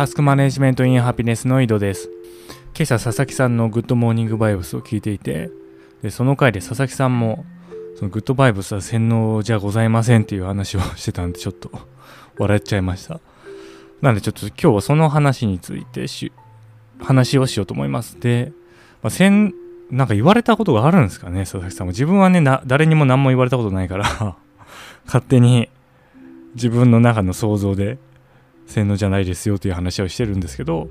タスクマネジメントインハピネスの井戸です。今朝佐々木さんのグッドモーニングバイブスを聞いていて、でその回で佐々木さんも、そのグッドバイブスは洗脳じゃございませんっていう話をしてたんで、ちょっと笑っちゃいました。なんでちょっと今日はその話についてし、話をしようと思います。で、まあ、洗、なんか言われたことがあるんですかね、佐々木さんも。自分はね、誰にも何も言われたことないから勝手に自分の中の想像で洗脳じゃないですよという話をしてるんですけど、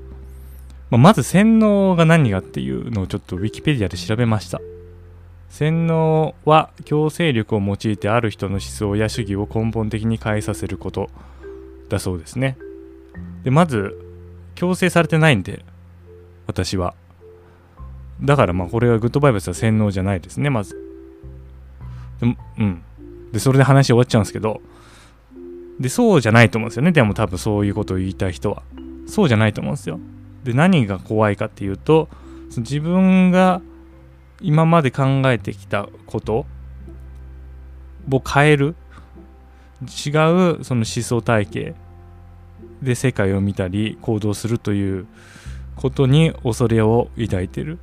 まあ、まず洗脳が何かっていうのをちょっとウィキペディアで調べました。洗脳は強制力を用いてある人の思想や主義を根本的に変えさせることだそうですね。で、まず、強制されてないんで、私は。だからまあこれはグッドバイブスは洗脳じゃないですね、まず。でうん。で、それで話終わっちゃうんですけど、で、そうじゃないと思うんですよね。でも多分そういうことを言いたい人は。そうじゃないと思うんですよ。で、何が怖いかっていうと、その自分が今まで考えてきたことを変える。違うその思想体系で世界を見たり行動するということに恐れを抱いてる。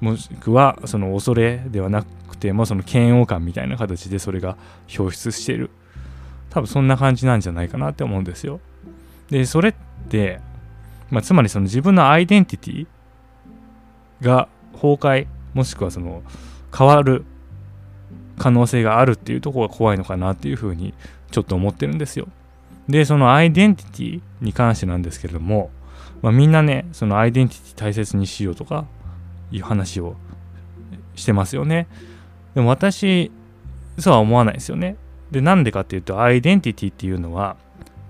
もしくはその恐れではなくてもその嫌悪感みたいな形でそれが表出してる。多分そんな感じなんじゃないかなって思うんですよ。で、それって、まあ、つまりその自分のアイデンティティが崩壊、もしくはその変わる可能性があるっていうとこが怖いのかなっていうふうにちょっと思ってるんですよ。で、そのアイデンティティに関してなんですけれども、まあ、みんなね、そのアイデンティティ大切にしようとかいう話をしてますよね。でも私、そうは思わないですよね。で、なんでかっていうと、アイデンティティっていうのは、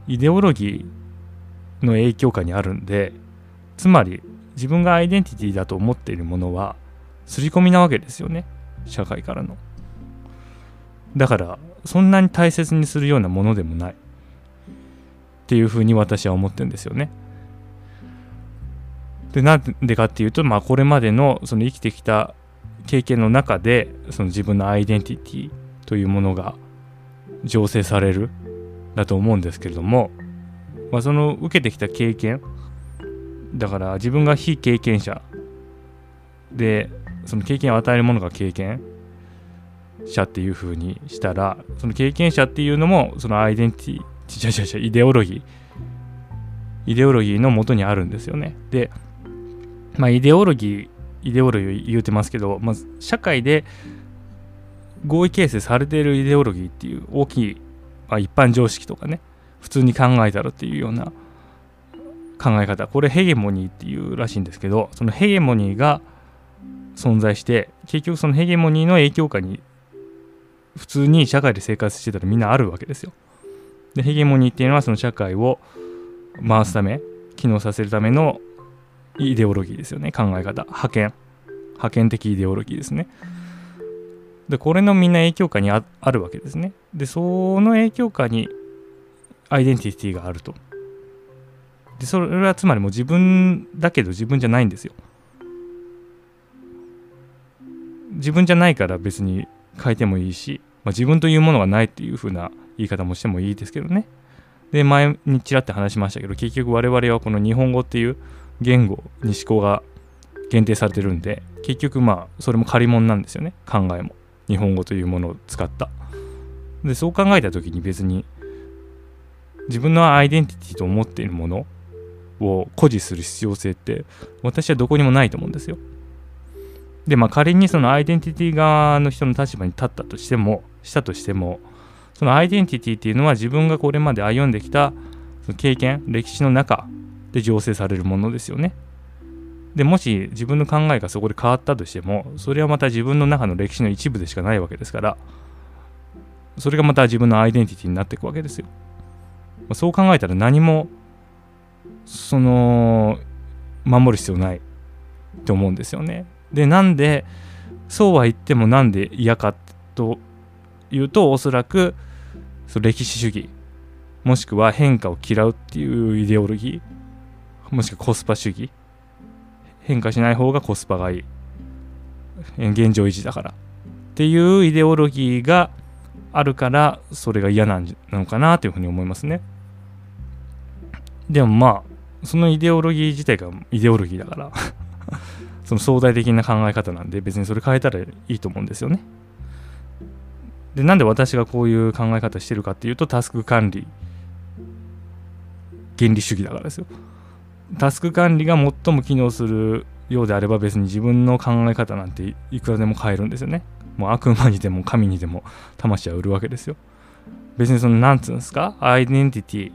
イデオロギーの影響下にあるんで、つまり、自分がアイデンティティだと思っているものは、刷り込みなわけですよね。社会からの。だから、そんなに大切にするようなものでもない。っていうふうに私は思ってるんですよね。で、なんでかっていうと、まあ、これまでのその生きてきた経験の中で、その自分のアイデンティティというものが醸成される？だと思うんですけれども、まあ、その受けてきた経験だから自分が非経験者。でその経験を与えるものが経験者っていう風にしたらその経験者っていうのもそのアイデンティティちゃちゃちゃイデオロギー。イデオロギーのもとにあるんですよね。でまあイデオロギーイデオロギー言うてますけど、まあ、社会で合意形成されているイデオロギーっていう大きい、まあ、一般常識とかね普通に考えたらっていうような考え方これヘゲモニーっていうらしいんですけどそのヘゲモニーが存在して結局そのヘゲモニーの影響下に普通に社会で生活してたらみんなあるわけですよ。でヘゲモニーっていうのはその社会を回すため機能させるためのイデオロギーですよね考え方覇権覇権的イデオロギーですね。で、これのみんな影響下にあるわけですね。で、その影響下にアイデンティティがあると。で、それはつまりもう自分だけど自分じゃないんですよ。自分じゃないから別に変えてもいいし、まあ、自分というものがないっていう風な言い方もしてもいいですけどね。で、前にちらって話しましたけど、結局我々はこの日本語っていう言語に思考が限定されてるんで、結局まあ、それも借り物なんですよね、考えも。日本語というものを使った。でそう考えた時に別に自分のアイデンティティと思っているものを誇示する必要性って私はどこにもないと思うんですよ。でまあ仮にそのアイデンティティ側の人の立場に立ったとしてもしたとしてもそのアイデンティティっていうのは自分がこれまで歩んできた経験歴史の中で醸成されるものですよね。でもし自分の考えがそこで変わったとしてもそれはまた自分の中の歴史の一部でしかないわけですからそれがまた自分のアイデンティティになっていくわけですよ。まそう考えたら何もその守る必要ないと思うんですよね。でなんでそうは言ってもなんで嫌かというとおそらくそ歴史主義もしくは変化を嫌うっていうイデオロギーもしくはコスパ主義変化しない方がコスパがいい現状維持だからっていうイデオロギーがあるからそれが嫌なのかなというふうに思いますねでもまあそのイデオロギー自体がイデオロギーだから その相対的な考え方なんで別にそれ変えたらいいと思うんですよね。でなんで私がこういう考え方してるかっていうとタスク管理原理主義だからですよ。タスク管理が最も機能するようであれば別に自分の考え方なんていくらでも変えるんですよね。もう悪魔にでも神にでも魂は売るわけですよ。別にその何つうんですか？アイデンティティ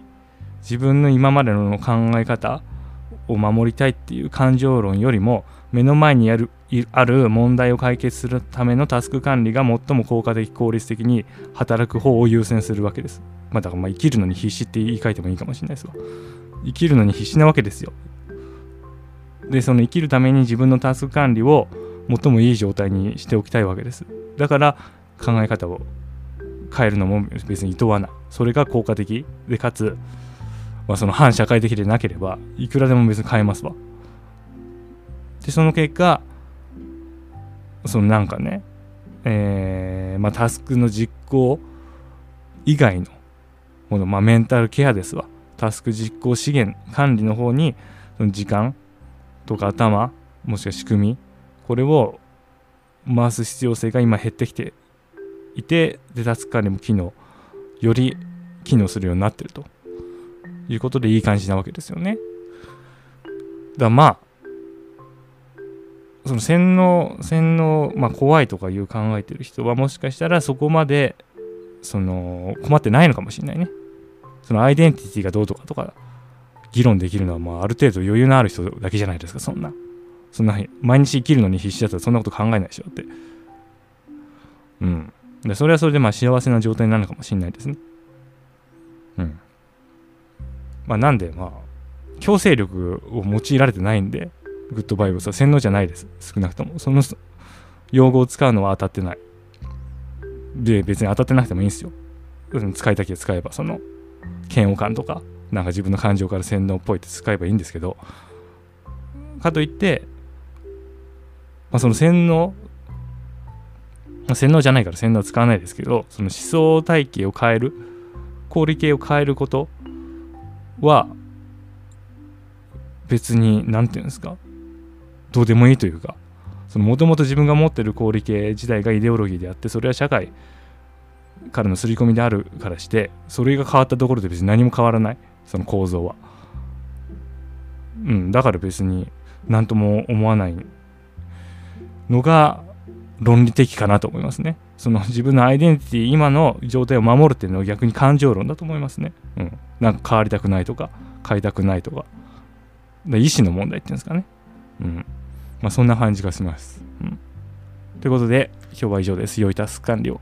自分の今までの考え方を守りたいっていう感情論よりも目の前にあるある問題を解決するためのタスク管理が最も効果的効率的に働く方を優先するわけです。まあ、だからまあ生きるのに必死って言い換えてもいいかもしれないですわ。生きるのに必死なわけですよ。で、その生きるために自分のタスク管理を最もいい状態にしておきたいわけです。だから考え方を変えるのも別に厭わない。それが効果的で、かつ、まあ、その反社会的でなければ、いくらでも別に変えますわ。で、その結果、そのなんかね、えー、まあ、タスクの実行以外のもの、まあ、メンタルケアですわ。タスク実行資源管理の方に、その時間とか頭、もしくは仕組み、これを回す必要性が今減ってきていて、で、タスク管理も機能、より機能するようになってるということでいい感じなわけですよね。だまあ、その洗脳、洗脳、まあ、怖いとかいう考えてる人はもしかしたらそこまでその困ってないのかもしれないね。そのアイデンティティがどうとかとか議論できるのはまあある程度余裕のある人だけじゃないですか、そんな。そんな毎日生きるのに必死だったらそんなこと考えないでしょって。うん。でそれはそれでまあ幸せな状態になるのかもしれないですね。うん。まあなんでまあ強制力を用いられてないんで、グッドバイブスは洗脳じゃないです。少なくとも。その用語を使うのは当たってない。で、別に当たってなくてもいいんですよ。使いたきゃ使えば、その、嫌悪感とか、なんか自分の感情から洗脳っぽいって使えばいいんですけど、かといって、まあ、その洗脳、洗脳じゃないから洗脳は使わないですけど、その思想体系を変える、氷系を変えることは、別に、何て言うんですか、どうでもいいというかもともと自分が持ってる氷系自体がイデオロギーであってそれは社会からの刷り込みであるからしてそれが変わったところで別に何も変わらない。その構造は。うんだから別に何とも思わないのが論理的かなと思いますね。その自分のアイデンティティ今の状態を守るっていうのは逆に感情論だと思いますね。うん。なんか変わりたくないとか変えたくないとか。意思の問題っていうんですかね。うん。まあ、そんな感じがします。うん、ということで、今日は以上です。良いタスク管理を。